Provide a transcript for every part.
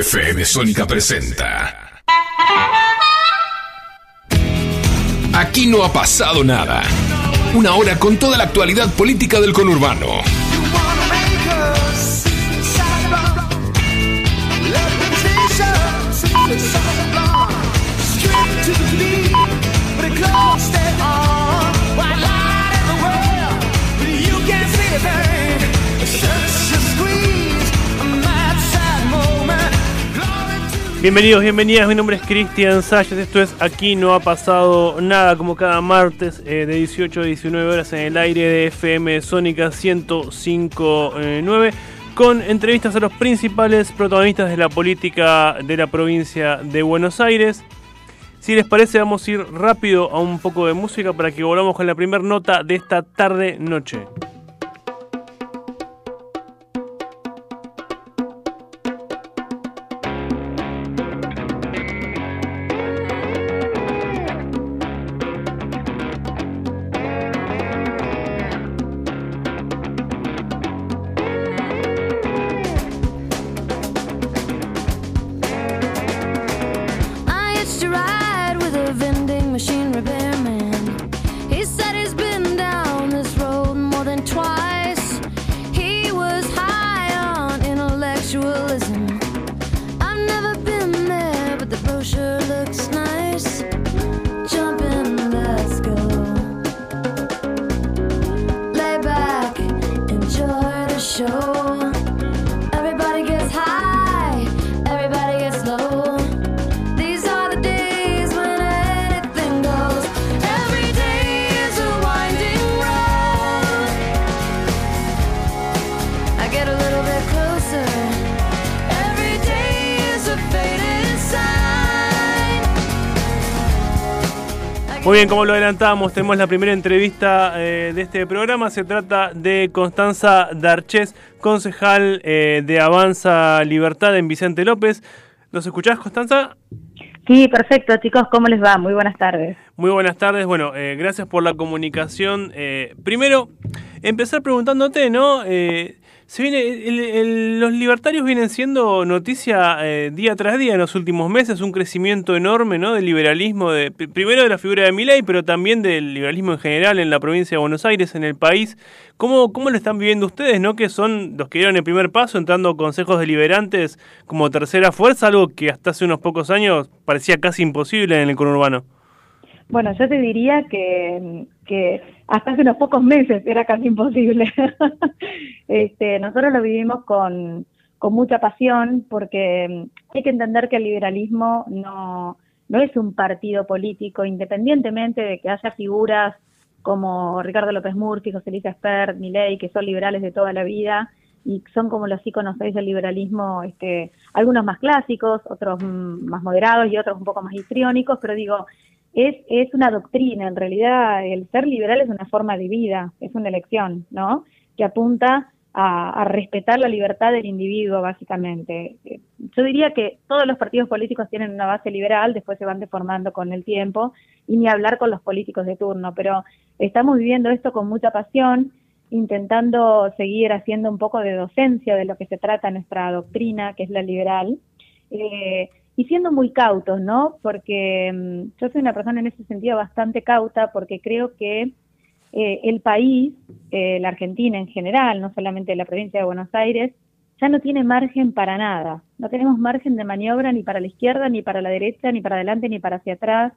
FM Sónica presenta. Aquí no ha pasado nada. Una hora con toda la actualidad política del conurbano. Bienvenidos, bienvenidas, mi nombre es Cristian Salles, esto es Aquí no ha pasado nada, como cada martes eh, de 18 a 19 horas en el aire de FM Sónica 105.9 con entrevistas a los principales protagonistas de la política de la provincia de Buenos Aires. Si les parece vamos a ir rápido a un poco de música para que volvamos con la primera nota de esta tarde Muy bien, como lo adelantábamos, tenemos la primera entrevista eh, de este programa. Se trata de Constanza Darches, concejal eh, de Avanza Libertad en Vicente López. ¿Nos escuchás, Constanza? Sí, perfecto, chicos. ¿Cómo les va? Muy buenas tardes. Muy buenas tardes. Bueno, eh, gracias por la comunicación. primero, empezar preguntándote, ¿no? Se viene, los libertarios vienen siendo noticia eh, día tras día en los últimos meses, un crecimiento enorme ¿no? del liberalismo, de, primero de la figura de Milei, pero también del liberalismo en general en la provincia de Buenos Aires, en el país. ¿Cómo, cómo lo están viviendo ustedes, no que son los que dieron el primer paso entrando consejos deliberantes como tercera fuerza, algo que hasta hace unos pocos años parecía casi imposible en el conurbano? Bueno, yo te diría que, que hasta hace unos pocos meses era casi imposible. este, nosotros lo vivimos con, con mucha pasión porque mm, hay que entender que el liberalismo no, no es un partido político, independientemente de que haya figuras como Ricardo López Murphy, José Luis Espert, Milei, que son liberales de toda la vida y son como los íconos del liberalismo, este, algunos más clásicos, otros mm, más moderados y otros un poco más histriónicos, pero digo, es, es una doctrina, en realidad el ser liberal es una forma de vida, es una elección, ¿no? Que apunta a, respetar la libertad del individuo, básicamente. Yo diría que todos los partidos políticos tienen una base liberal, después se van deformando con el tiempo, y ni hablar con los políticos de turno, pero estamos viviendo esto con mucha pasión, intentando seguir haciendo un poco de docencia de lo que se trata nuestra doctrina, que es la liberal. Eh, y siendo muy cautos, ¿no? Porque mm, yo soy una persona en ese sentido bastante cauta porque creo que eh, el país, eh, la Argentina en general, no solamente la provincia de Buenos Aires, ya no tiene margen para nada. No tenemos margen de maniobra ni para la izquierda, ni para la derecha, ni para adelante, ni para hacia atrás.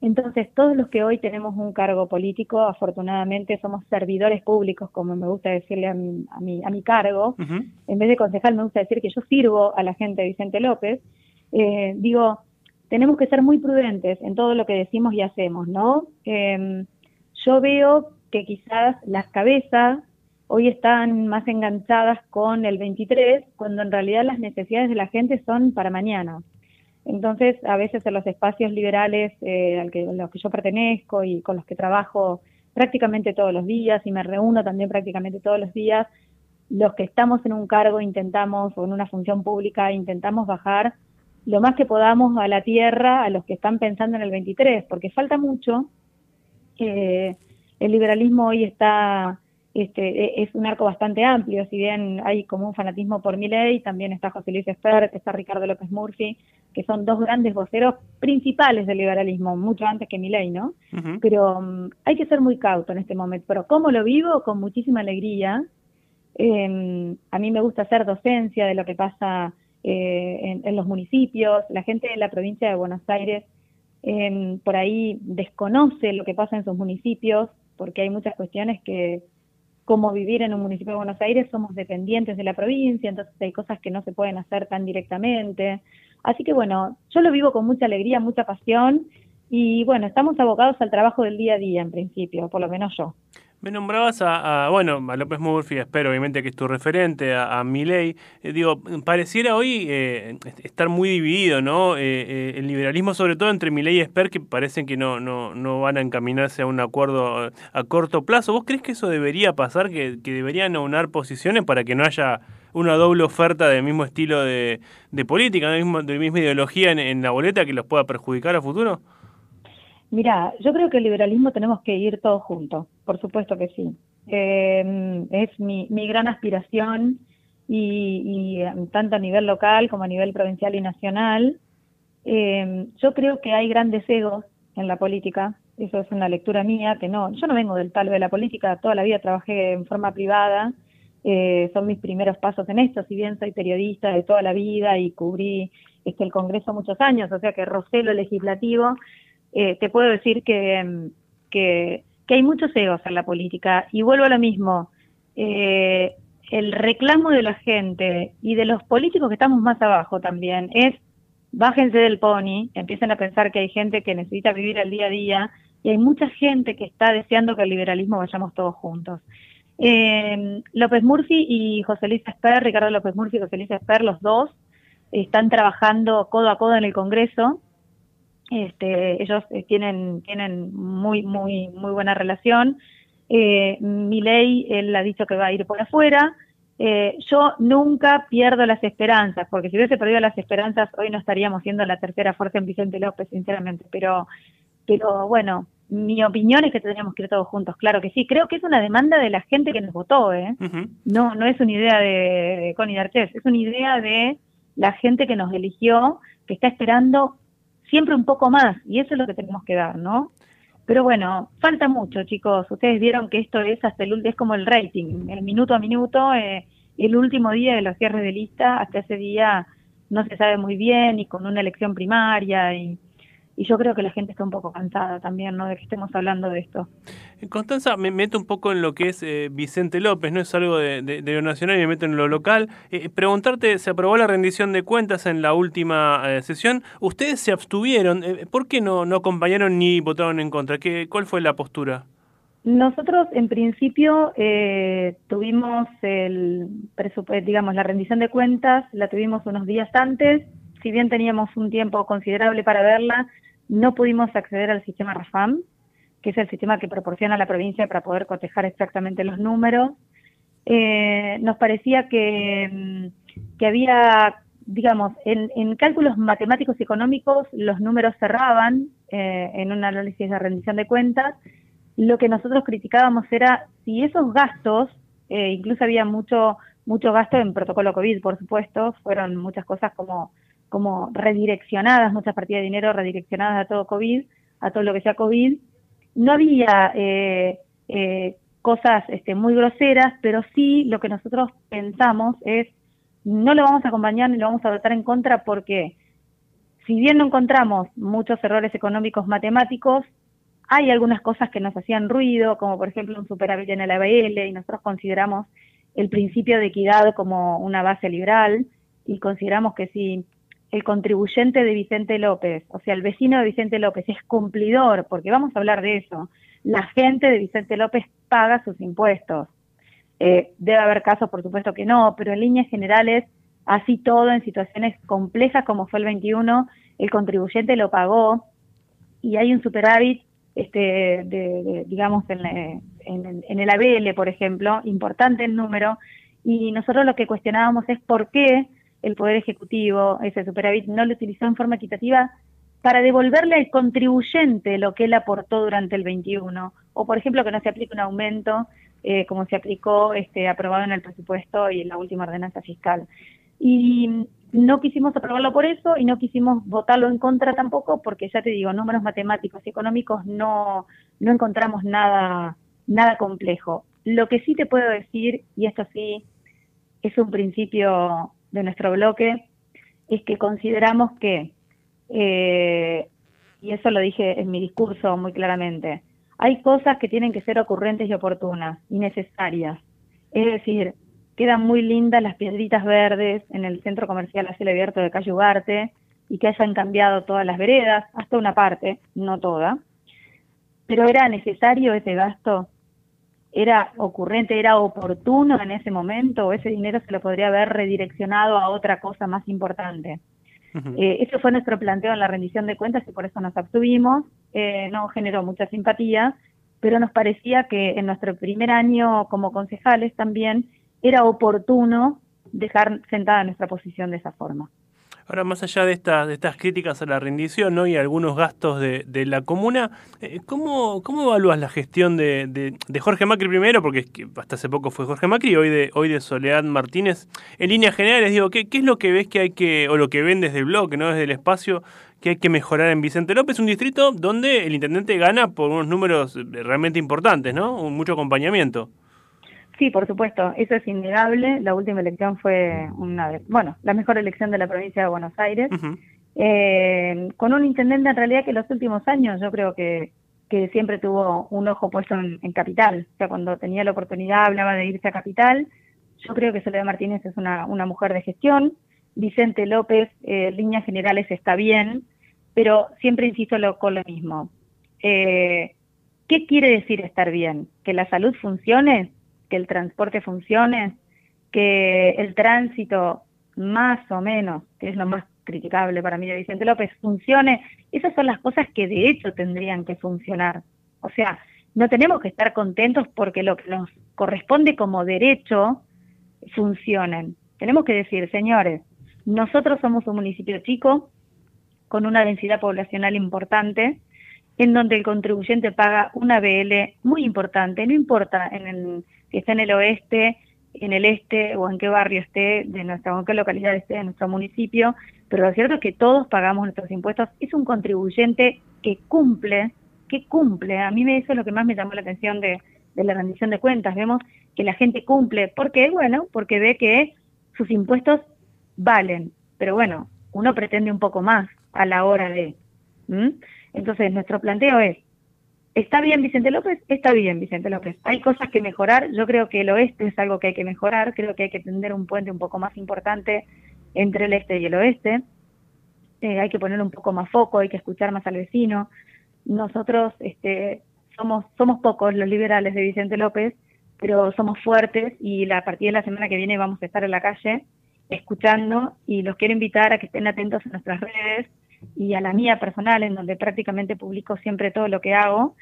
Entonces, todos los que hoy tenemos un cargo político, afortunadamente somos servidores públicos, como me gusta decirle a mi, a mi, a mi cargo. En vez de concejal, me gusta decir que yo sirvo a la gente de Vicente López. Eh, digo, tenemos que ser muy prudentes en todo lo que decimos y hacemos, ¿no? Em, yo veo que quizás las cabezas hoy están más enganchadas con el 23, cuando en realidad las necesidades de la gente son para mañana. Entonces, a veces en los espacios liberales eh, al que, a los que yo pertenezco y con los que trabajo prácticamente todos los días y me reúno también prácticamente todos los días, los que estamos en un cargo intentamos, o en una función pública, intentamos bajar lo más que podamos a la tierra a los que están pensando en el 23, porque falta mucho. Eh, el liberalismo hoy está este, e, es un arco bastante amplio, si bien hay como un fanatismo por Milei, también está José Luis Espert, está Ricardo López Murphy, que son dos grandes voceros principales del liberalismo, mucho antes que Milei, ¿no? Pero um, hay que ser muy cauto en este momento. Pero ¿cómo lo vivo? Con muchísima alegría. Em, a mí me gusta hacer docencia de lo que pasa eh, en, los municipios. La gente de la provincia de Buenos Aires em, por ahí desconoce lo que pasa en sus municipios, porque hay muchas cuestiones que como vivir en un municipio de Buenos Aires, somos dependientes de la provincia, entonces hay cosas que no se pueden hacer tan directamente. Así que bueno, yo lo vivo con mucha alegría, mucha pasión y bueno, estamos abocados al trabajo del día a día en principio, por lo menos yo. Me nombrabas a, bueno, a López Murphy, espero obviamente que es tu referente, a, a Milei. Eh, digo, pareciera hoy eh, estar muy dividido, ¿no? Eh, el liberalismo, sobre todo entre Milei y Esper, que parecen que no, no, no van a encaminarse a un acuerdo a, corto plazo. ¿Vos crees que eso debería pasar, que, que deberían aunar posiciones para que no haya una doble oferta del mismo estilo de, de política, de, mismo, de misma ideología en, en la boleta que los pueda perjudicar a futuro? Mira, yo creo que el liberalismo tenemos que ir todos juntos, por supuesto que sí. Eh, es mi, mi, gran aspiración y, y, tanto a nivel local como a nivel provincial y nacional. Eh, yo creo que hay grandes egos en la política, eso es una lectura mía, que no, yo no vengo del palo de la política, toda la vida trabajé en forma privada, eh, son mis primeros pasos en esto, si bien soy periodista de toda la vida y cubrí este, el Congreso muchos años, o sea que rocé lo legislativo, eh, te puedo decir que, que, hay muchos egos en la política. Y vuelvo a lo mismo, eh, el reclamo de la gente y de los políticos que estamos más abajo también es bájense del pony, empiecen a pensar que hay gente que necesita vivir el día a día y hay mucha gente que está deseando que el liberalismo vayamos todos juntos. Eh, López Murphy y José Luis Esper, Ricardo López Murphy y José Luis Esper, los dos, están trabajando codo a codo en el Congreso este, ellos eh, tienen, tienen muy, muy, muy buena relación. Eh, mi ley, él ha dicho que va a ir por afuera. Eh, yo nunca pierdo las esperanzas, porque si hubiese perdido las esperanzas, hoy no estaríamos siendo la tercera fuerza en Vicente López, sinceramente. Pero, pero bueno, mi opinión es que tendríamos que ir todos juntos, claro que sí. Creo que es una demanda de la gente que nos votó, ¿eh? No, no es una idea de, de Connie D'Artes, es una idea de la gente que nos eligió, que está esperando siempre un poco más, y eso es lo que tenemos que dar, ¿no? Pero bueno, falta mucho, chicos. Ustedes vieron que esto es hasta el es como el rating, el minuto a minuto, eh, el último día de los cierres de lista, hasta ese día no se sabe muy bien, y con una elección primaria, y y yo creo que la gente está un poco cansada también, ¿no? De que estemos hablando de esto. Eh, Constanza, me meto un poco en lo que es eh, Vicente López, no es algo de, lo nacional y me meto en lo local. Eh, preguntarte, se aprobó la rendición de cuentas en la última sesión. Ustedes se abstuvieron, ¿por qué no, no acompañaron ni votaron en contra? ¿Qué, ¿Cuál fue la postura? Nosotros, en principio, tuvimos el digamos, la rendición de cuentas, la tuvimos unos días antes, si bien teníamos un tiempo considerable para verla, no pudimos acceder al sistema RAFAM, que es el sistema que proporciona la provincia para poder cotejar exactamente los números. Eh, nos parecía que, mm, que había, digamos, en, cálculos matemáticos y económicos los números cerraban eh, en un análisis de rendición de cuentas. Lo que nosotros criticábamos era si esos gastos, eh, incluso había mucho, mucho gasto en protocolo COVID, por supuesto, fueron muchas cosas como como redireccionadas, muchas partidas de dinero redireccionadas a todo COVID, a todo lo que sea COVID. No había eh, eh, cosas este, muy groseras, pero sí lo que nosotros pensamos es no lo vamos a acompañar ni lo vamos a votar en contra porque si bien no encontramos muchos errores económicos matemáticos, hay algunas cosas que nos hacían ruido, como por ejemplo un superávit en el ABL, y nosotros consideramos el principio de equidad como una base liberal, y consideramos que si el contribuyente de Vicente López, o sea, el vecino de Vicente López es cumplidor, porque vamos a hablar de eso, la gente de Vicente López paga sus impuestos. Eh, debe haber casos, por supuesto que no, pero en líneas generales, así todo, en situaciones complejas como fue el 21, el contribuyente lo pagó y hay un superávit, este, de, digamos, en, en, el ABL, por ejemplo, importante el número, y nosotros lo que cuestionábamos es por qué el Poder Ejecutivo, ese superávit, no lo utilizó en forma equitativa para devolverle al contribuyente lo que él aportó durante el 21. o por ejemplo que no se aplique un aumento eh, como se aplicó este, aprobado en el presupuesto y en la última ordenanza fiscal. Y no quisimos aprobarlo por eso y no quisimos votarlo en contra tampoco porque ya te digo, números matemáticos y económicos no, no encontramos nada, nada complejo. Lo que sí te puedo decir, y esto sí es un principio de nuestro bloque, es que consideramos que, eh, y eso lo dije en mi discurso muy claramente, hay cosas que tienen que ser ocurrentes y oportunas y necesarias. Es decir, quedan muy lindas las piedritas verdes en el centro comercial a cielo abierto de Calle Ugarte y que hayan cambiado todas las veredas, hasta una parte, no toda. Pero era necesario ese gasto, era ocurrente, era oportuno en ese momento, o ese dinero se lo podría haber redireccionado a otra cosa más importante. Eh, eso fue nuestro planteo en la rendición de cuentas y por eso nos abstuvimos. Eh, no generó mucha simpatía, pero nos parecía que en nuestro primer año como concejales también era oportuno dejar sentada nuestra posición de esa forma. Ahora, más allá de estas, de estas críticas a la rendición ¿no? y algunos gastos de, de la comuna, eh, ¿cómo, ¿cómo evalúas la gestión de, de, Jorge Macri primero? Porque hasta hace poco fue Jorge Macri, hoy de, hoy de Soledad Martínez. En líneas generales, digo, ¿qué, ¿qué es lo que ves que hay que, o lo que ven desde el blog, ¿no? desde el espacio, que hay que mejorar en Vicente López? Un distrito donde el intendente gana por unos números realmente importantes, ¿no? Mucho acompañamiento. Sí, por supuesto, eso es innegable. La última elección fue una, bueno, la mejor elección de la provincia de Buenos Aires, eh, con un intendente en realidad que en los últimos años yo creo que, que siempre tuvo un ojo puesto en, Capital. O sea, cuando tenía la oportunidad hablaba de irse a Capital. Yo creo que Soledad Martínez es una, una mujer de gestión. Vicente López, eh, en líneas generales, está bien, pero siempre insisto lo, con lo mismo. Eh, ¿Qué quiere decir estar bien? ¿Que la salud funcione? Que el transporte funcione, que el tránsito más o menos, que es lo más criticable para mí de Vicente López, funcione, esas son las cosas que de hecho tendrían que funcionar. O sea, no tenemos que estar contentos porque lo que nos corresponde como derecho funcionen. Tenemos que decir, señores, nosotros somos un municipio chico, con una densidad poblacional importante, en donde el contribuyente paga una BL muy importante, no importa en el, si en el oeste, en el este o en qué barrio esté, de nuestra, en qué localidad esté de nuestro municipio, pero lo cierto es que todos pagamos nuestros impuestos, es un contribuyente que cumple, que cumple, a mí eso es lo que más me llamó la atención de, de la rendición de cuentas, vemos que la gente cumple, ¿por qué? Bueno, porque ve que sus impuestos valen, pero bueno, uno pretende un poco más a la hora de... Entonces, nuestro planteo es, ¿está bien Vicente López? Está bien Vicente López. Hay cosas que mejorar, yo creo que el oeste es algo que hay que mejorar, creo que hay que tender un puente un poco más importante entre el este y el oeste, eh, hay que poner un poco más foco, hay que escuchar más al vecino. Nosotros este, somos, somos pocos los liberales de Vicente López, pero somos fuertes y a partir de la semana que viene vamos a estar en la calle escuchando y los quiero invitar a que estén atentos a nuestras redes, y a la mía personal, en donde prácticamente publico siempre todo lo que hago,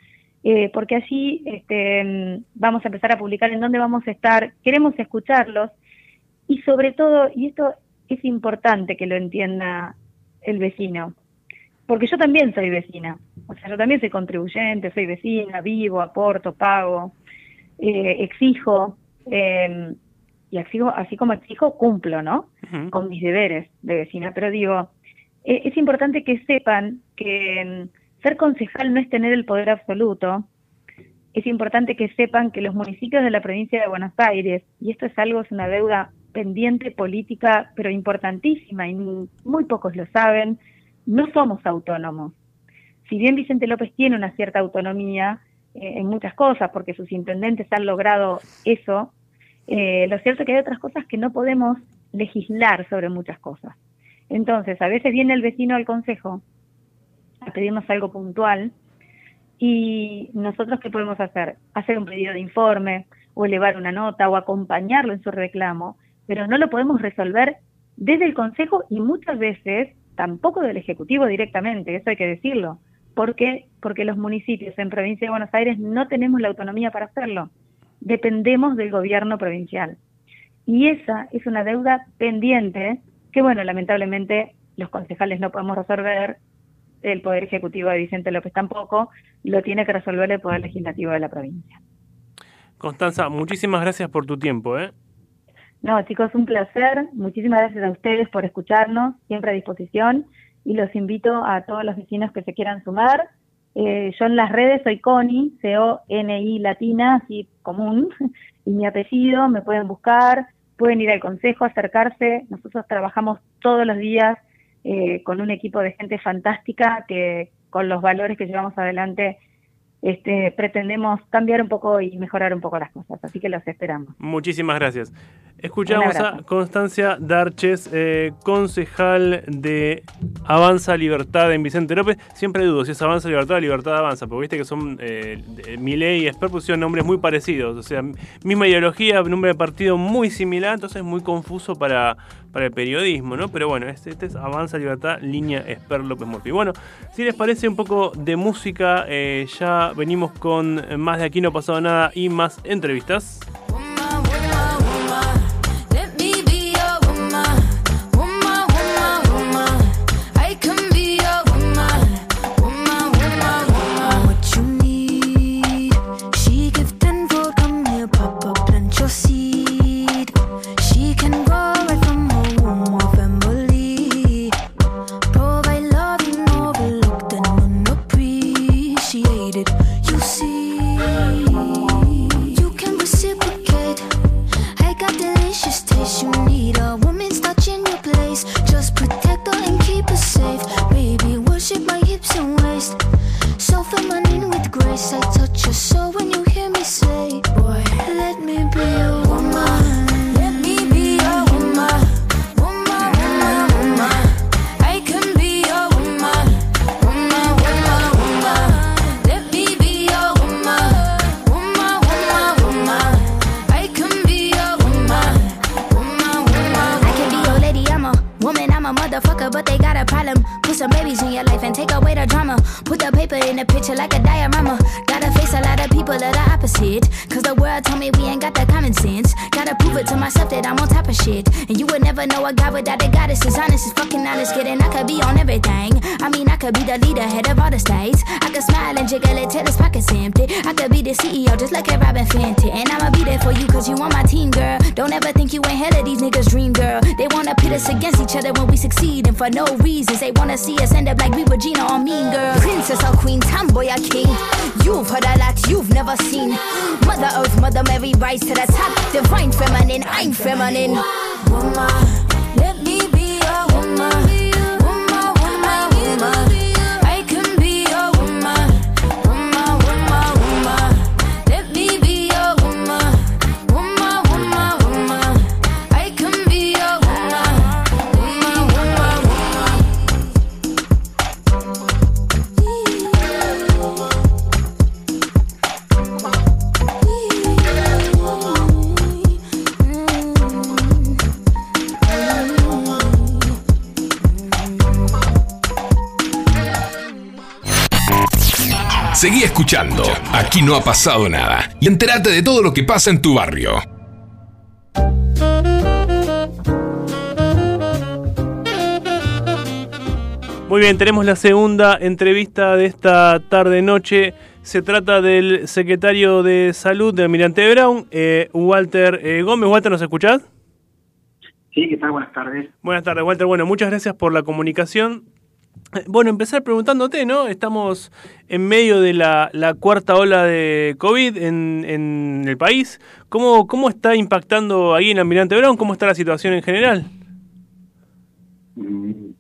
eh, porque así este, vamos a empezar a publicar en dónde vamos a estar, queremos escucharlos y sobre todo, y esto es importante que lo entienda el vecino, porque yo también soy vecina, o sea, yo también soy contribuyente, soy vecina, vivo, aporto, pago, eh, exijo, eh, y exijo, así como exijo, cumplo, ¿no? Con mis deberes de vecina, pero digo, es importante que sepan que mm, ser concejal no es tener el poder absoluto. Es importante que sepan que los municipios de la provincia de Buenos Aires, y esto es algo, es una deuda pendiente política, pero importantísima, y muy pocos lo saben, no somos autónomos. Si bien Vicente López tiene una cierta autonomía eh, en muchas cosas, porque sus intendentes han logrado eso, eh, lo cierto es que hay otras cosas que no podemos legislar sobre muchas cosas. Entonces, a veces viene el vecino al consejo a pedirnos algo puntual y nosotros qué podemos hacer? Hacer un pedido de informe o elevar una nota o acompañarlo en su reclamo, pero no lo podemos resolver desde el consejo y muchas veces tampoco del ejecutivo directamente, eso hay que decirlo. ¿Por qué? Porque los municipios en provincia de Buenos Aires no tenemos la autonomía para hacerlo. Dependemos del gobierno provincial. Y esa es una deuda pendiente que bueno, lamentablemente los concejales no podemos resolver el Poder Ejecutivo de Vicente López tampoco, lo tiene que resolver el Poder Legislativo de la provincia. Constanza, muchísimas gracias por tu tiempo. ¿eh? No, chicos, un placer. Muchísimas gracias a ustedes por escucharnos, siempre a disposición. Y los invito a todos los vecinos que se quieran sumar. Eh, yo en las redes soy Connie, C-O-N-I latina, así común, y mi apellido, me pueden buscar, pueden ir al consejo, acercarse. Nosotros trabajamos todos los días eh, con un equipo de gente fantástica que con los valores que llevamos adelante este, pretendemos cambiar un poco y mejorar un poco las cosas. Así que los esperamos. Muchísimas gracias. Escuchamos a Constancia Darches, eh, concejal de Avanza Libertad en Vicente López. Siempre dudo si es Avanza Libertad o Libertad Avanza, porque viste que son eh, Miley y Esper pusieron nombres muy parecidos. O sea, misma ideología, nombre de partido muy similar, entonces es muy confuso para, para el periodismo, ¿no? Pero bueno, este, este es Avanza Libertad, línea Esper López Murphy. Bueno, si les parece un poco de música, eh, ya venimos con más de aquí no ha pasado nada y más entrevistas. for you cause you on my team, girl. Don't ever think you ain't head of these niggas' dream, girl. They wanna pit us against each other when we succeed, and for no reasons. They wanna see us end up like we Regina or Mean Girl. Princess or Queen, Tomboy or King. You've heard a lot you've never seen. Mother Earth, Mother Mary, rise to the top. Divine feminine, I'm feminine. Woman, let me be a woman. Seguí escuchando. Aquí no ha pasado nada. Y entérate de todo lo que pasa en tu barrio. Muy bien, tenemos la segunda entrevista de esta tarde-noche. Se trata del secretario de Salud de Almirante Brown, eh, Walter eh, Gómez. Walter, ¿nos escuchás? Sí, ¿qué tal? Buenas tardes. Buenas tardes, Walter. Bueno, muchas gracias por la comunicación. Bueno, empezar preguntándote, ¿no? Estamos en medio de la, cuarta ola de COVID en, en el país. ¿Cómo, ¿Cómo está impactando ahí en Almirante Brown? ¿Cómo está la situación en general? Mm,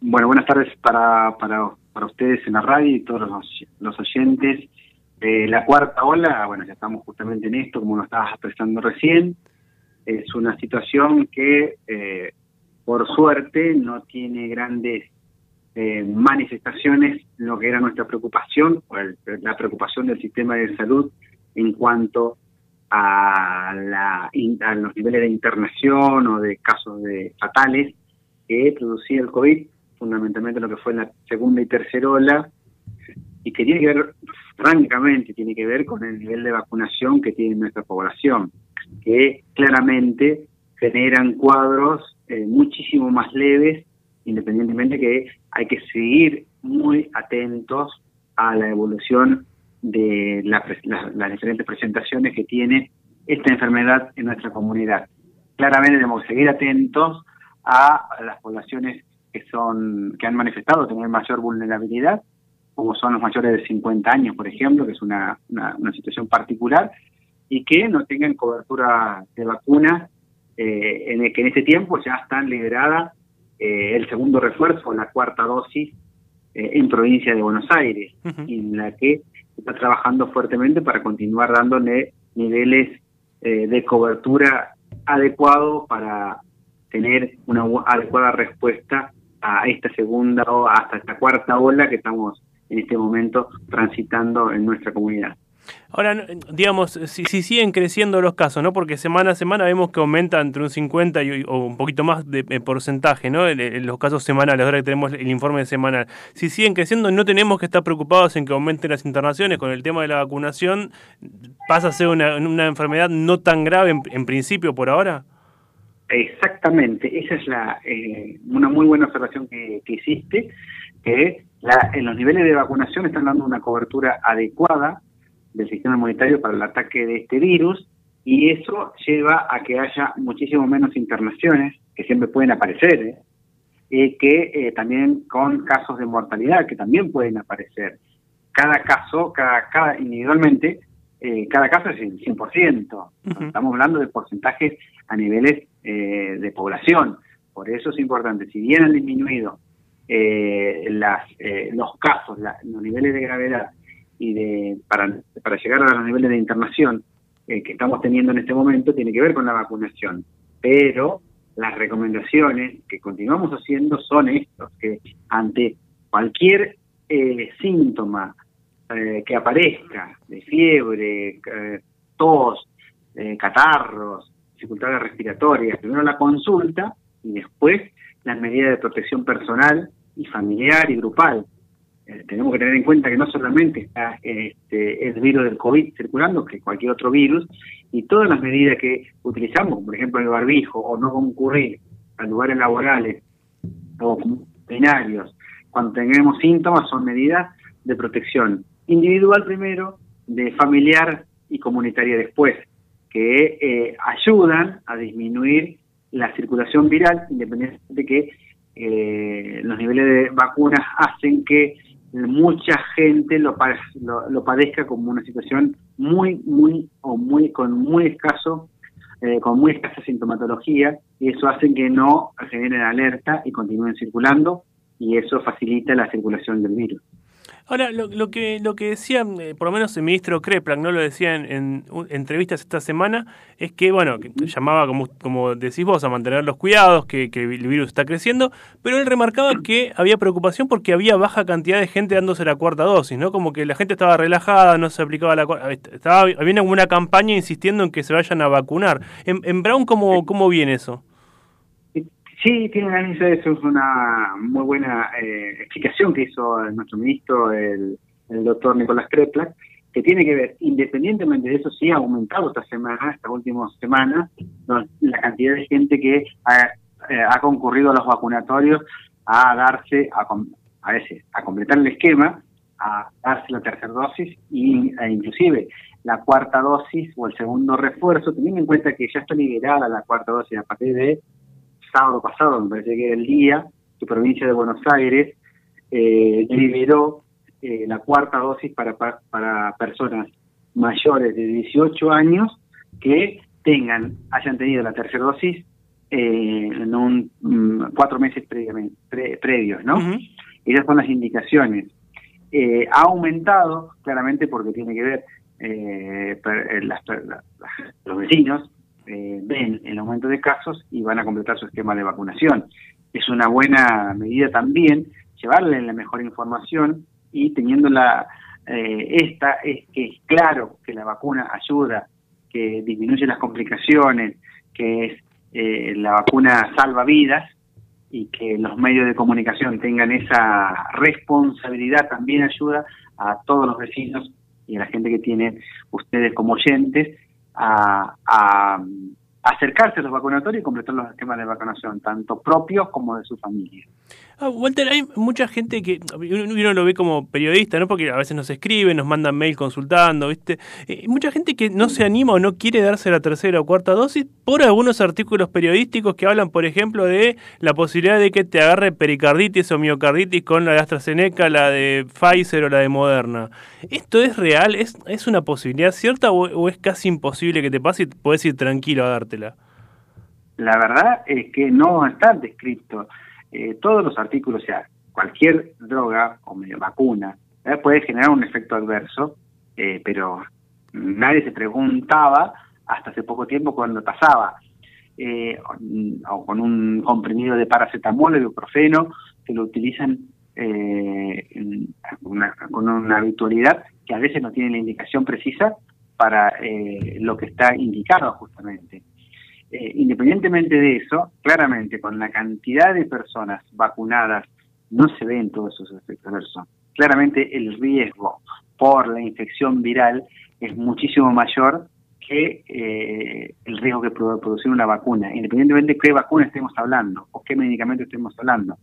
bueno, buenas tardes para, para, para ustedes en la radio y todos los, los oyentes. Eh, la cuarta ola, bueno, ya estamos justamente en esto, como lo estabas expresando recién. Es una situación que, eh, por suerte, no tiene grandes eh, manifestaciones lo que era nuestra preocupación, o la preocupación del sistema de salud en cuanto a, la, a los niveles de internación o de casos de fatales que producía el COVID, fundamentalmente lo que fue la segunda y tercera ola, y que tiene que ver, francamente, tiene que ver con el nivel de vacunación que tiene nuestra población, que claramente generan cuadros eh, muchísimo más leves independientemente que hay que seguir muy atentos a la evolución de las diferentes presentaciones que tiene esta enfermedad en nuestra comunidad. Claramente tenemos que seguir atentos a las poblaciones que son que han manifestado tener mayor vulnerabilidad, como son los mayores de 50 años, por ejemplo, que es una, una, situación particular, y que no tengan cobertura de vacuna, eh, en el que en este tiempo ya están liberadas eh, el segundo refuerzo, la cuarta dosis, eh, en provincia de Buenos Aires, en la que está trabajando fuertemente para continuar dándole niveles de cobertura adecuados para tener una adecuada respuesta a esta segunda o hasta esta cuarta ola que estamos en este momento transitando en nuestra comunidad. Ahora, digamos, si, si, siguen creciendo los casos, ¿no? Porque semana a semana vemos que aumenta entre un 50 y, o un poquito más de, porcentaje, ¿no? Los casos semanales, ahora que tenemos el informe semanal. Si siguen creciendo, no tenemos que estar preocupados en que aumenten las internaciones. Con el tema de la vacunación, ¿pasa a ser una, una enfermedad no tan grave en principio por ahora? Exactamente, esa es la eh, una muy buena observación que, hiciste, que la, en los niveles de vacunación están dando una cobertura adecuada del sistema inmunitario para el ataque de este virus y eso lleva a que haya muchísimo menos internaciones, que siempre pueden aparecer, ¿eh? y que eh, también con casos de mortalidad, que también pueden aparecer. Cada caso, cada, cada individualmente, eh, cada caso es el 100%. Estamos hablando de porcentajes a niveles eh, de población. Por eso es importante, si bien han disminuido eh, las, los casos, los niveles de gravedad y de para, para llegar a los niveles de internación que estamos teniendo en este momento, tiene que ver con la vacunación. Pero las recomendaciones que continuamos haciendo son estos, que ante cualquier síntoma eh, que aparezca de fiebre, eh, tos, eh, catarros, dificultades respiratorias, primero la consulta y después las medidas de protección personal y familiar y grupal. Tenemos que tener en cuenta que no solamente está este, el virus del COVID circulando, que cualquier otro virus, y todas las medidas que utilizamos, por ejemplo el barbijo o no concurrir a lugares laborales o binarios, cuando tengamos síntomas, son medidas de protección individual primero, de familiar y comunitaria después, que eh, ayudan a disminuir la circulación viral, independientemente de que eh, los niveles de vacunas hacen que mucha gente lo, lo, padezca como una situación muy, muy, o muy, con muy escaso, eh, con muy escasa sintomatología, y eso hace que no generen alerta y continúen circulando, y eso facilita la circulación del virus. Ahora, lo, lo, que lo que decía, eh, por lo menos el ministro Kreplak, no lo decía en, entrevistas esta semana, es que, bueno, que llamaba, como, como decís vos, a mantener los cuidados, que, que, el virus está creciendo, pero él remarcaba que había preocupación porque había baja cantidad de gente dándose la cuarta dosis, ¿no? Como que la gente estaba relajada, no se aplicaba la cuarta... Estaba, había una campaña insistiendo en que se vayan a vacunar. En, en Brown, ¿cómo, ¿cómo viene eso? Sí, tiene eso es una muy buena eh, explicación que hizo nuestro ministro, el, doctor Nicolás Kreplak, que tiene que ver, independientemente de eso, sí ha aumentado esta semana, estas últimas semanas, la cantidad de gente que ha, eh, ha, concurrido a los vacunatorios a darse, a, a veces, a completar el esquema, a darse la tercera dosis y, e inclusive la cuarta dosis o el segundo refuerzo, teniendo en cuenta que ya está liberada la cuarta dosis a partir de sábado pasado, me parece que era el día, que provincia de Buenos Aires eh, liberó eh, la cuarta dosis para, para personas mayores de 18 años que tengan, hayan tenido la tercera dosis eh, en un mm, cuatro meses previamente, previos, ¿no? Esas son las indicaciones. Eh, ha aumentado claramente porque tiene que ver eh, los vecinos eh, ven el aumento de casos y van a completar su esquema de vacunación. Es una buena medida también llevarle la mejor información y teniendo la eh, esta es que es claro que la vacuna ayuda, que disminuye las complicaciones, que es eh, la vacuna salva vidas y que los medios de comunicación tengan esa responsabilidad también ayuda a todos los vecinos y a la gente que tienen ustedes como oyentes a, acercarse a los vacunatorios y completar los esquemas de vacunación, tanto propios como de su familia. Ah, Walter, hay mucha gente que uno lo ve como periodista, ¿no? Porque a veces nos escriben, nos mandan mail consultando, ¿viste? Eh, mucha gente que no se anima o no quiere darse la tercera o cuarta dosis por algunos artículos periodísticos que hablan, por ejemplo, de la posibilidad de que te agarre pericarditis o miocarditis con la de AstraZeneca, la de Pfizer o la de Moderna. ¿Esto es real? ¿Es, es una posibilidad cierta o, o es casi imposible que te pase y puedes ir tranquilo a La verdad es que no está descrito eh, todos los artículos, o sea, cualquier droga o medio vacuna eh, puede generar un efecto adverso, eh, pero nadie se preguntaba hasta hace poco tiempo cuando pasaba. o con un comprimido de paracetamol o ibuprofeno que lo utilizan una, con una habitualidad que a veces no tiene la indicación precisa para lo que está indicado justamente. Eh, independientemente de eso, claramente con la cantidad de personas vacunadas no se ven todos esos efectos adversos. Claramente el riesgo por la infección viral es muchísimo mayor que eh, el riesgo que producir una vacuna, independientemente de qué vacuna estemos hablando o qué medicamento estemos hablando.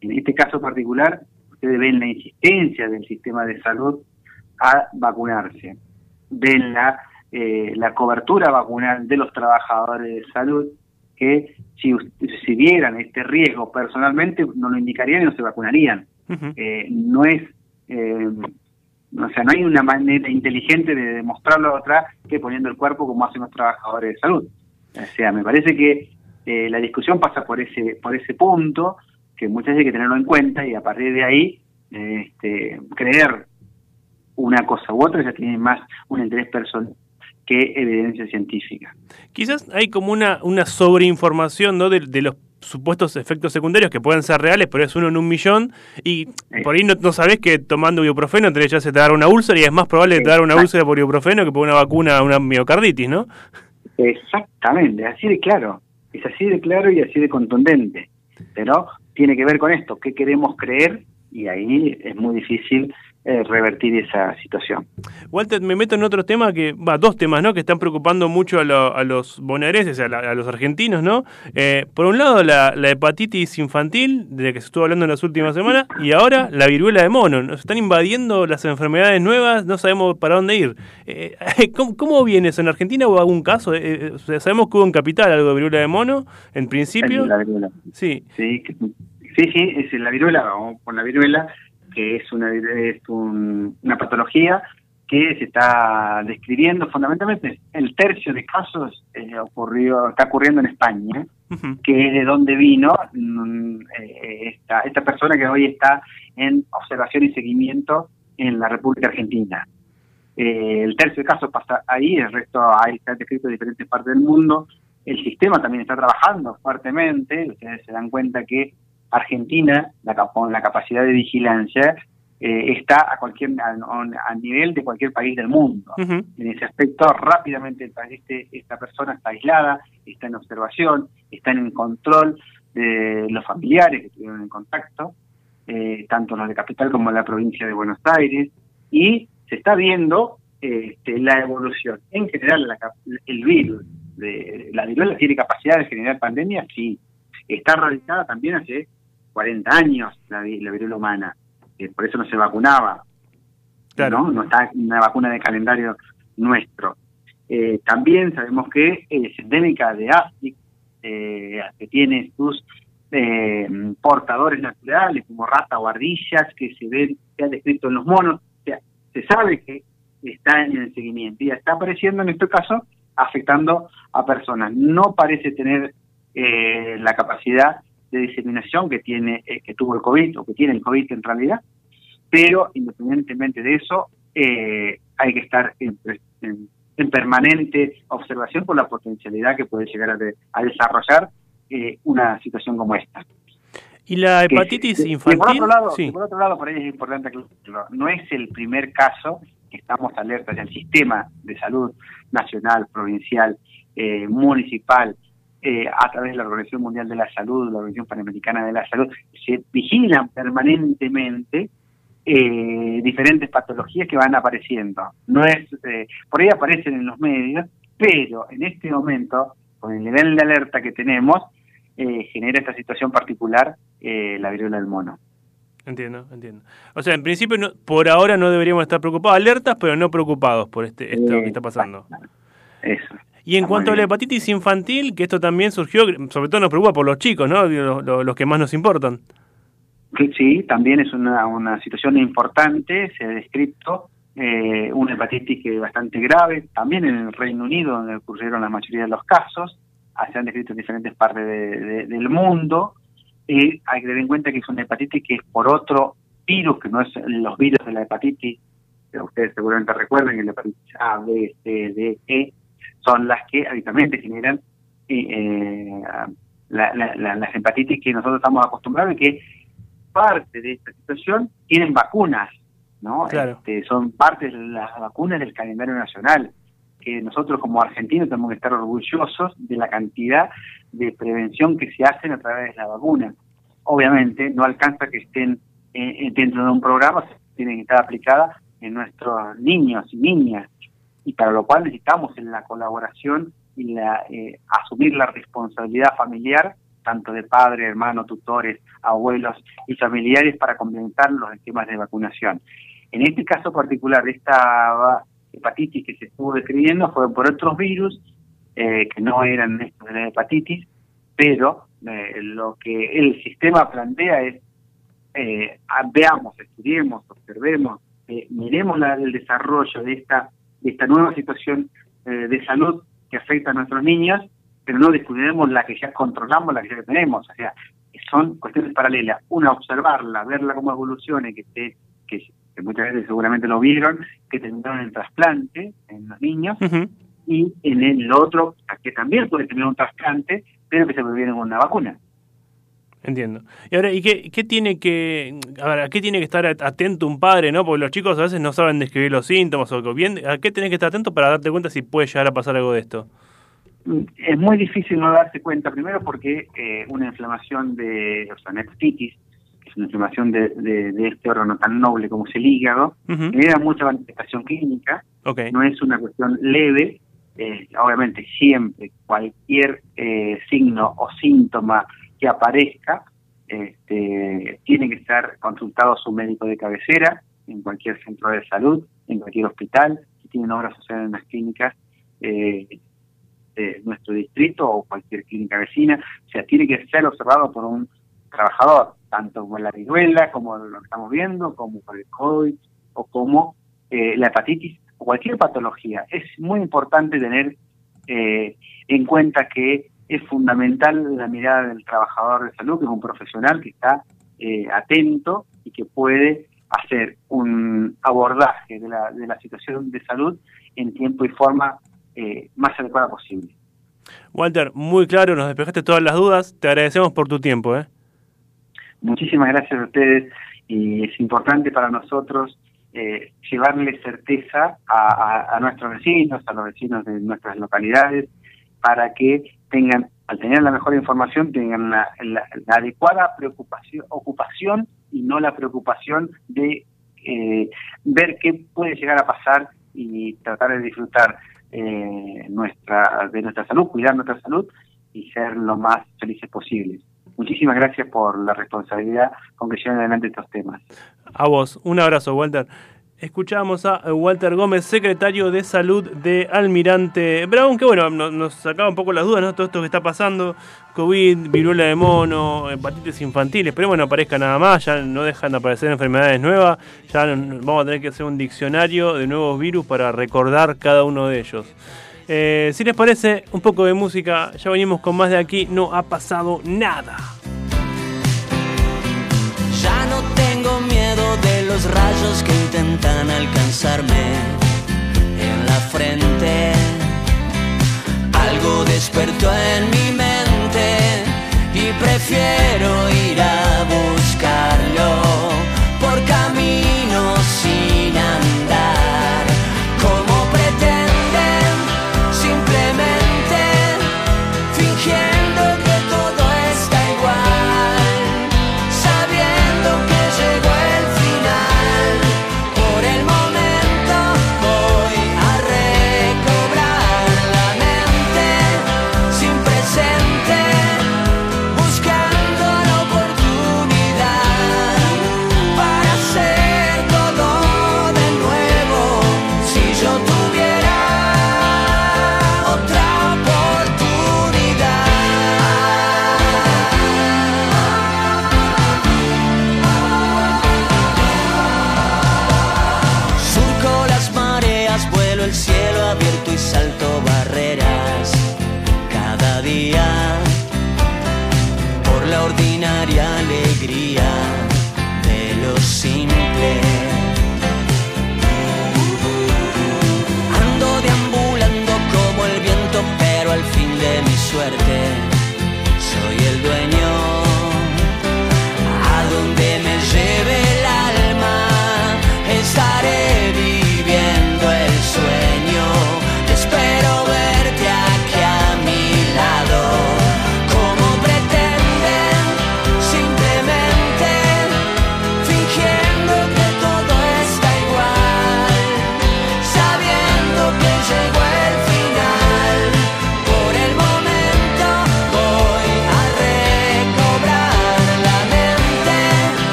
En este caso particular, ustedes ven la insistencia del sistema de salud a vacunarse, ven la eh, la cobertura vacunal de los trabajadores de salud, que si, si vieran este riesgo personalmente no lo indicarían y no se vacunarían. eh, no es, eh, o sea, no hay una manera inteligente de demostrarlo a otra que poniendo el cuerpo como hacen los trabajadores de salud. O sea, me parece que eh, la discusión pasa por ese, por ese punto, que muchas veces hay que tenerlo en cuenta y a partir de ahí este, creer una cosa u otra ya tiene más un interés personal que evidencia científica. Quizás hay como una, una sobreinformación ¿no? de, de los supuestos efectos secundarios que pueden ser reales, pero es uno en un millón, y por ahí no, no sabés que tomando ibuprofeno te ya se te dar una úlcera y es más probable que te dar una úlcera por ibuprofeno que por una vacuna, una miocarditis, ¿no? Exactamente, así de claro, es así de claro y así de contundente, pero tiene que ver con esto, qué queremos creer y ahí es muy difícil eh, revertir esa situación. Walter, me meto en otro tema que, va, dos temas, ¿no? Que están preocupando mucho a, lo, a los bonaerenses, a, la, a, los argentinos, ¿no? Eh, por un lado, la, la, hepatitis infantil, de que se estuvo hablando en las últimas semanas, y ahora la viruela de mono. Nos están invadiendo las enfermedades nuevas, no sabemos para dónde ir. Eh, ¿cómo, ¿cómo, viene eso? ¿En Argentina hubo algún caso? Eh, sabemos que hubo en Capital algo de viruela de mono, en principio. La viruela. Sí. Sí, sí, sí, es la viruela, o por la viruela que es una, es un, una patología que se está describiendo fundamentalmente. El tercio de casos eh, ocurrió está ocurriendo en España uh -huh. que es de donde vino mm, eh, esta esta persona que hoy está en observación y seguimiento en la República Argentina. Eh, el tercio de casos pasa ahí el resto ahí está descrito en diferentes partes del mundo. El sistema también está trabajando fuertemente ustedes se dan cuenta que Argentina, la, con la capacidad de vigilancia, eh, está a cualquier a, a, nivel de cualquier país del mundo. Uh -huh. En ese aspecto, rápidamente este, esta persona está aislada, está en observación, está en control de los familiares que estuvieron en contacto, eh, tanto los de Capital como en la provincia de Buenos Aires, y se está viendo este, la evolución. En general, la, el virus, de, la viruela tiene capacidad de generar pandemia, sí. Está radicada también hace 40 años la, la viruela humana, eh, por eso no se vacunaba, claro. ¿no? No está una vacuna de calendario nuestro. Eh, también sabemos que es endémica de África, eh, que tiene sus portadores naturales, como ratas o ardillas, que se ven, se han descrito en los monos, o sea, se sabe que está en el seguimiento y está apareciendo en este caso afectando a personas. No parece tener la capacidad de diseminación que tiene eh, que tuvo el COVID o que tiene el COVID en realidad, pero independientemente de eso eh, hay que estar en, en, en, permanente observación por la potencialidad que puede llegar a, de, a desarrollar eh, una situación como esta. ¿Y la hepatitis que, infantil? por, otro lado, sí. por otro lado, por ahí es importante aclararlo, no es el primer caso que estamos alertas del sistema de salud nacional, provincial, municipal, eh, a través de la Organización Mundial de la Salud, la Organización Panamericana de la Salud, se vigilan permanentemente eh, diferentes patologías que van apareciendo. No es, eh, por ahí aparecen en los medios, pero en este momento con el nivel de alerta que tenemos, eh, genera esta situación particular, eh, la viruela del mono. Entiendo, entiendo. O sea, en principio, no, por ahora no deberíamos estar preocupados, alertas, pero no preocupados por este esto que está pasando. Eso. Y en cuanto a la hepatitis infantil, que esto también surgió, sobre todo nos preocupa por los chicos, ¿no? Los, los que más nos importan. Sí, también es una, una situación importante, se ha descrito eh, una hepatitis que es bastante grave, también en el Reino Unido, donde ocurrieron la mayoría de los casos, se han descrito en diferentes partes del mundo, y hay que tener en cuenta que es una hepatitis que es por otro virus, que no es los virus de la hepatitis, ustedes seguramente recuerden que la hepatitis A, B, C, D, E, son las que habitualmente generan eh, las hepatitis que nosotros estamos acostumbrados y que parte de esta situación tienen vacunas, ¿no? Este, son parte de las vacunas del calendario nacional, que nosotros como argentinos tenemos que estar orgullosos de la cantidad de prevención que se hacen a través de la vacuna. Obviamente no alcanza que estén eh, dentro de un programa, tienen que estar aplicadas en nuestros niños y niñas, y para lo cual necesitamos en la colaboración y la, eh, asumir la responsabilidad familiar tanto de padres, hermanos, tutores, abuelos y familiares para complementar los esquemas de vacunación. En este caso particular, esta hepatitis que se estuvo describiendo fue por otros virus eh, que no eran estos de la hepatitis, pero eh, lo que el sistema plantea es eh, veamos, estudiemos, observemos, miremos la, el desarrollo de esta, de esta nueva situación de salud que afecta a nuestros niños pero no descuidemos la que ya controlamos, la que ya tenemos. O sea, son cuestiones paralelas. Una, observarla, verla cómo evoluciona que, esté, que, muchas veces seguramente lo vieron, que tendrán el trasplante en los niños, y en el otro, que también puede tener un trasplante, pero que se previene con una vacuna. Entiendo. Y ahora, ¿y qué, qué tiene que, a ver, a qué tiene que estar atento un padre, no? Porque los chicos a veces no saben describir los síntomas o bien, ¿a qué tiene que estar atento para darte cuenta si puede llegar a pasar algo de esto? Es muy difícil no darse cuenta, primero porque eh, una inflamación de, o sea, nefritis, que es una inflamación de, de, este órgano tan noble como es el hígado, genera mucha manifestación clínica, no es una cuestión leve, eh, obviamente siempre cualquier eh, signo o síntoma que aparezca, este, tiene que estar consultado su médico de cabecera, en cualquier centro de salud, en cualquier hospital, si tienen obras sociales en las clínicas, eh, de nuestro distrito o cualquier clínica vecina, o sea, tiene que ser observado por un trabajador, tanto con la viruela, como lo estamos viendo, como por el COVID, o como eh, la hepatitis, o cualquier patología. Es muy importante tener eh, en cuenta que es fundamental la mirada del trabajador de salud, que es un profesional que está eh, atento y que puede hacer un abordaje de la, de la situación de salud en tiempo y forma eh, más adecuada posible. Walter, muy claro, nos despejaste todas las dudas, te agradecemos por tu tiempo. ¿eh? Muchísimas gracias a ustedes y es importante para nosotros eh, llevarle certeza a, nuestros vecinos, a los vecinos de nuestras localidades, para que tengan, al tener la mejor información, tengan la, adecuada preocupación, ocupación y no la preocupación de eh, ver qué puede llegar a pasar y tratar de disfrutar eh, nuestra, de nuestra salud, cuidar nuestra salud y ser lo más felices posibles. Muchísimas gracias por la responsabilidad con que llevan adelante estos temas. A vos, un abrazo, Walter. Escuchamos a Walter Gómez, secretario de Salud de Almirante Brown, que bueno, nos, sacaba un poco las dudas, ¿no? Todo esto que está pasando, COVID, viruela de mono, hepatitis infantiles, pero bueno, aparezca nada más, ya no dejan de aparecer enfermedades nuevas, ya vamos a tener que hacer un diccionario de nuevos virus para recordar cada uno de ellos. Eh, si les parece, un poco de música, ya venimos con más de aquí, no ha pasado nada. Ya no de rayos que intentan alcanzarme en la frente. Algo despertó en mi mente y prefiero ir a buscarlo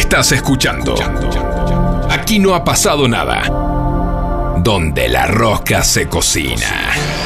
Estás escuchando. Aquí no ha pasado nada. Donde la rosca se cocina.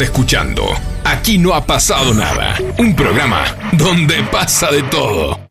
escuchando Aquí no ha pasado nada, un programa donde pasa de todo.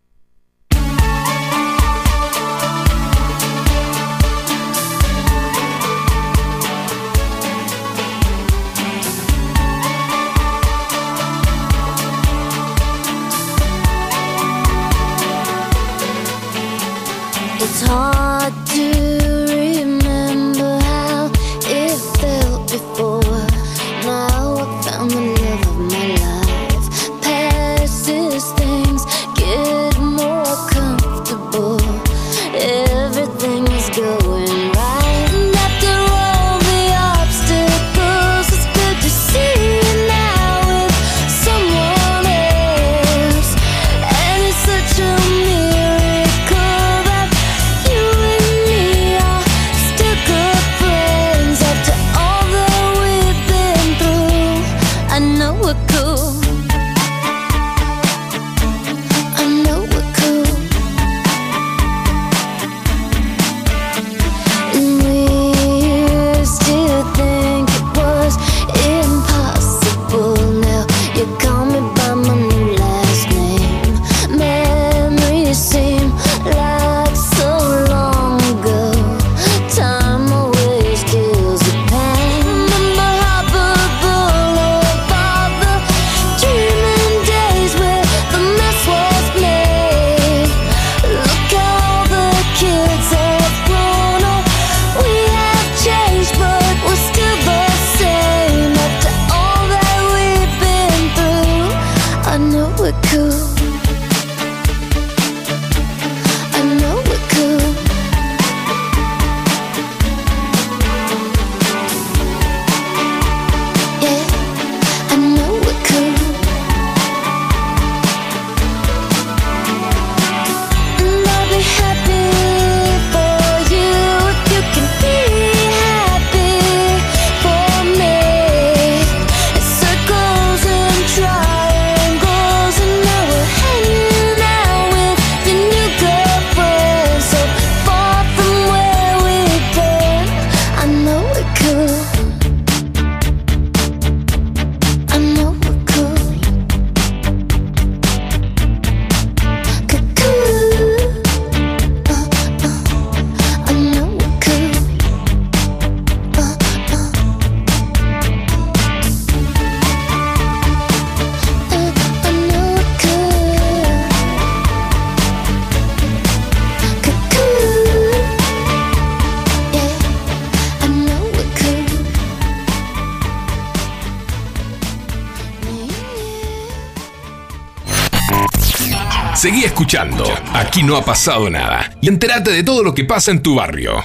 Aquí no ha pasado nada. Y entérate de todo lo que pasa en tu barrio.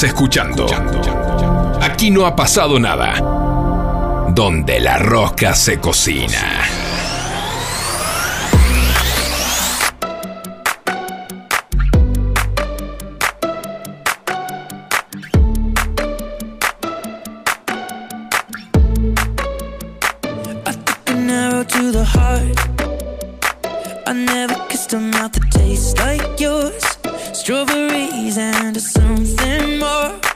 Estás escuchando. Aquí no ha pasado nada. Donde la rosca se cocina. I never kissed a mouth that tastes like yours. strawberries and something more.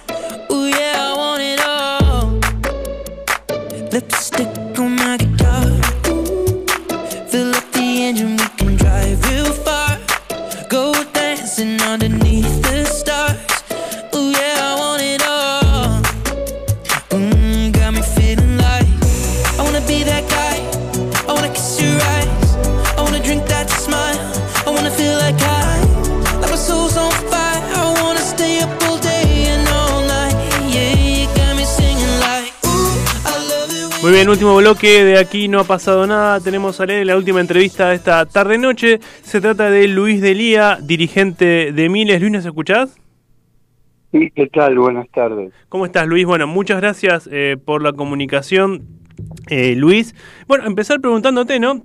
Bien, último bloque de aquí no ha pasado nada. Tenemos a leer la última entrevista de esta tarde noche. Se trata de Luis Delía, dirigente de Miles. Luis, ¿nos escuchás? Sí, ¿qué tal? Buenas tardes. ¿Cómo estás, Luis? Bueno, muchas gracias eh, por la comunicación, eh, Luis. Bueno, empezar preguntándote, ¿no?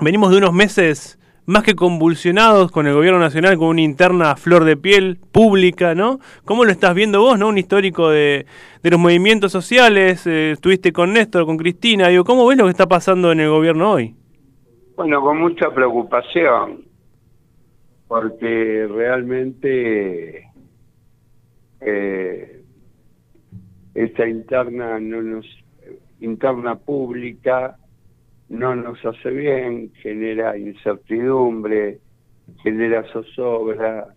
Venimos de unos meses más que convulsionados con el gobierno nacional, con una interna flor de piel pública, ¿no? ¿Cómo lo estás viendo vos, no? Un histórico de, de los movimientos sociales, eh, estuviste con Néstor, con Cristina, digo, ¿cómo ves lo que está pasando en el gobierno hoy? Bueno, con mucha preocupación, porque realmente eh, esta interna no nos interna pública no nos hace bien, genera incertidumbre, genera zozobra,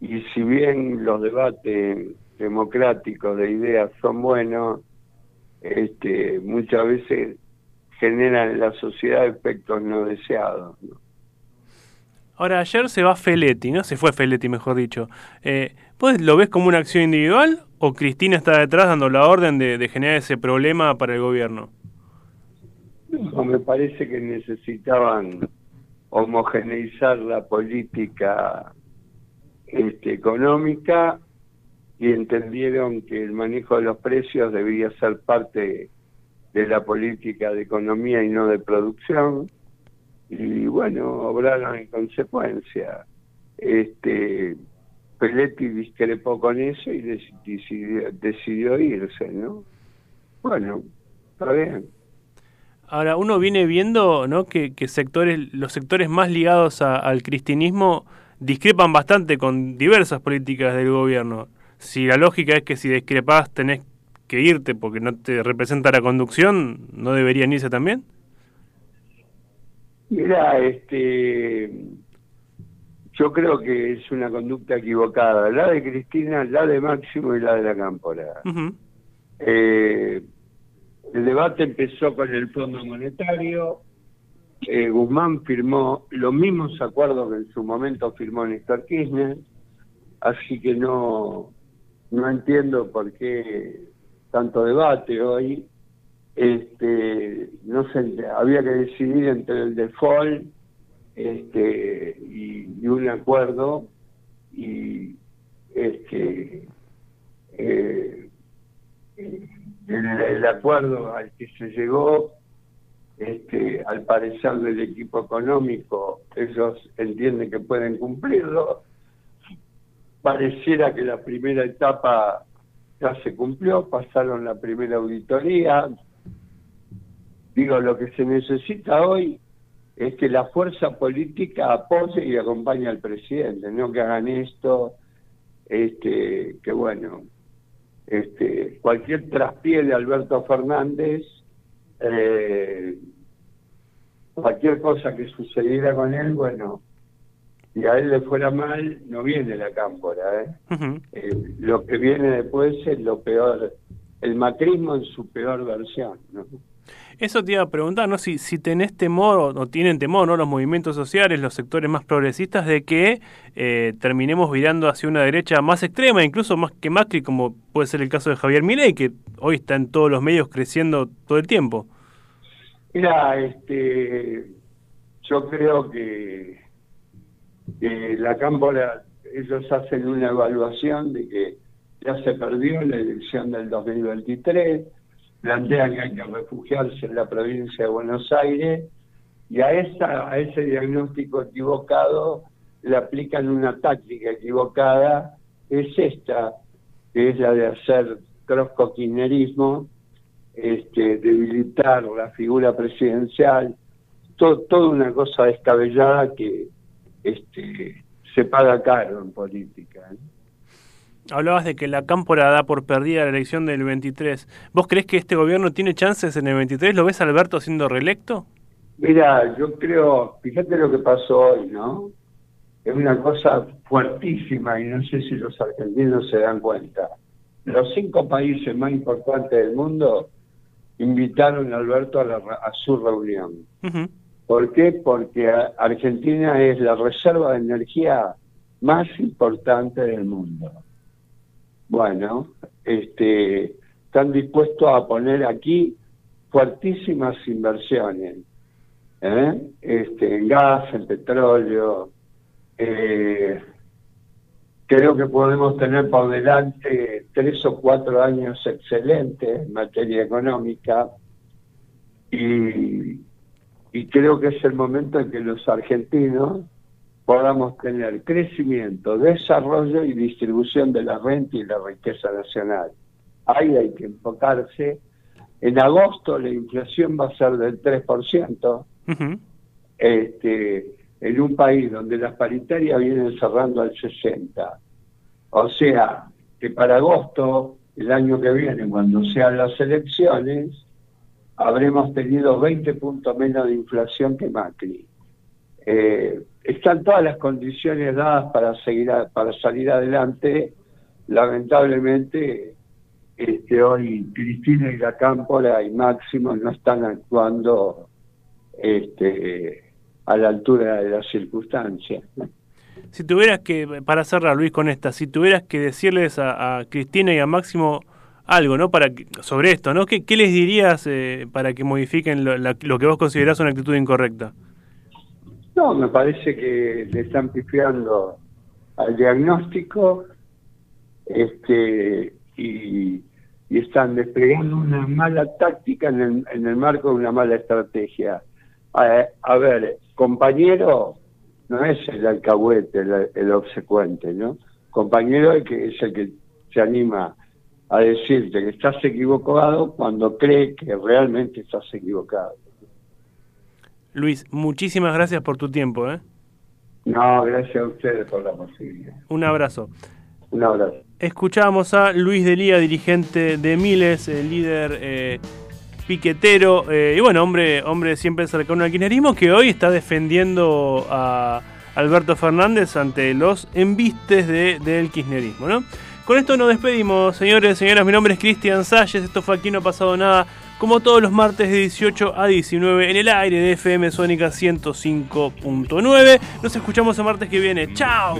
y si bien los debates democráticos de ideas son buenos, este, muchas veces generan en la sociedad efectos no deseados. Ahora, ayer se va Feletti, ¿no? Se fue Feletti, mejor dicho. Eh, ¿Vos lo ves como una acción individual o Cristina está detrás dando la orden de, de generar ese problema para el gobierno? Me parece que necesitaban homogeneizar la política este, económica y entendieron que el manejo de los precios debía ser parte de la política de economía y no de producción. Y bueno obraron en consecuencia. Este Peletti discrepó con eso y dec- decidió, decidió irse no bueno está bien Ahora, uno viene viendo ¿no? que, que sectores, los sectores más ligados a- al cristianismo discrepan bastante con diversas políticas del gobierno. Si la lógica es que si discrepás tenés que irte porque no te representa la conducción, ¿no deberían irse también? Mira, este, yo creo que es una conducta equivocada, la de Cristina, la de Máximo y la de la Cámpora. Eh, el debate empezó con el Fondo Monetario, eh, Guzmán firmó los mismos acuerdos que en su momento firmó Néstor Kirchner, así que no, no entiendo por qué tanto debate hoy. Este, no sé, había que decidir entre el default este, y, un acuerdo y este, eh, el, acuerdo al que se llegó, este, al parecer del equipo económico, ellos entienden que pueden cumplirlo. Pareciera que la primera etapa ya se cumplió, pasaron la primera auditoría. Digo, lo que se necesita hoy es que la fuerza política apoye y acompañe al presidente, no que hagan esto, este, que bueno, este, cualquier traspié de Alberto Fernández, eh, cualquier cosa que sucediera con él, bueno, y a él le fuera mal, no viene la cámpora, ¿eh? Eh, lo que viene después es lo peor, el macrismo en su peor versión, ¿no? Eso te iba a preguntar, ¿no? Si, si tenés temor o, tienen temor, ¿no? Los movimientos sociales, los sectores más progresistas, de que eh, terminemos virando hacia una derecha más extrema, incluso más que Macri, como puede ser el caso de Javier Milei, que hoy está en todos los medios creciendo todo el tiempo. Mira, este, yo creo que, que la Cámpora, ellos hacen una evaluación de que ya se perdió la elección del 2023, plantean que hay que refugiarse en la provincia de Buenos Aires y a, esa, a ese diagnóstico equivocado le aplican una táctica equivocada, es esta, que es la de hacer trosco-kirchnerismo, este, debilitar la figura presidencial, to- toda una cosa descabellada que este, se paga caro en política. ¿eh? Hablabas de que la cámpora da por perdida la elección del 23. ¿Vos crees que este gobierno tiene chances en el 23? ¿Lo ves Alberto siendo reelecto? Mira, yo creo, fíjate lo que pasó hoy, ¿no? Es una cosa fuertísima y no sé si los argentinos se dan cuenta. Los cinco países más importantes del mundo invitaron a Alberto a, la- a su reunión. Ujú. ¿Por qué? Porque Argentina es la reserva de energía más importante del mundo. Bueno, este, están dispuestos a poner aquí fuertísimas inversiones ¿eh? este, en gas, en petróleo. eh, creo que podemos tener por delante tres o cuatro años excelentes en materia económica y, y creo que es el momento en que los argentinos podamos tener crecimiento, desarrollo y distribución de la renta y la riqueza nacional. Ahí hay que enfocarse. En agosto la inflación va a ser del 3%, Ujú. este, en un país donde las paritarias vienen cerrando al 60. O sea, que para agosto, el año que viene, cuando sean las elecciones, habremos tenido 20 puntos menos de inflación que Macri. Eh, están todas las condiciones dadas para seguir a- para salir adelante. Lamentablemente, este, hoy Cristina y la Cámpora y Máximo no están actuando este, a la altura de las circunstancias. Si tuvieras que, para cerrar Luis con esta, si tuvieras que decirles a, Cristina y a Máximo algo, ¿no? Para sobre esto, ¿no? ¿Qué, qué les dirías eh, para que modifiquen lo, lo que vos considerás una actitud incorrecta? No, me parece que le están pifiando al diagnóstico este, y, están desplegando una mala táctica en el, en el marco de una mala estrategia. A, a ver, compañero no es el alcahuete, el, el obsecuente, ¿no? Compañero es, que es el que se anima a decirte que estás equivocado cuando cree que realmente estás equivocado. Luis, muchísimas gracias por tu tiempo, ¿eh? No, gracias a ustedes por la posibilidad. Un abrazo. Un abrazo. Escuchábamos a Luis Delía, dirigente de Miles, el líder eh, piquetero eh, y bueno, hombre, hombre siempre cercano al kirchnerismo que hoy está defendiendo a Alberto Fernández ante los embistes de, del kirchnerismo, ¿no? Con esto nos despedimos, señores, señoras. Mi nombre es Cristian Salles. Esto fue Aquí No Ha Pasado Nada. Como todos los martes de 18 a 19 en el aire de FM Sónica 105.9. Nos escuchamos el martes que viene. ¡Chao!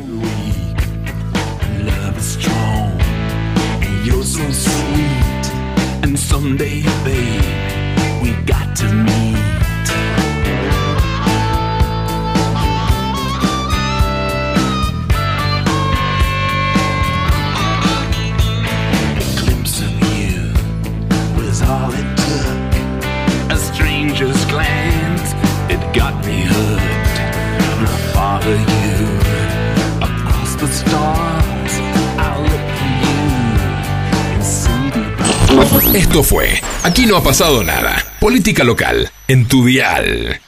Esto fue Aquí no ha pasado nada. Política local en tu dial.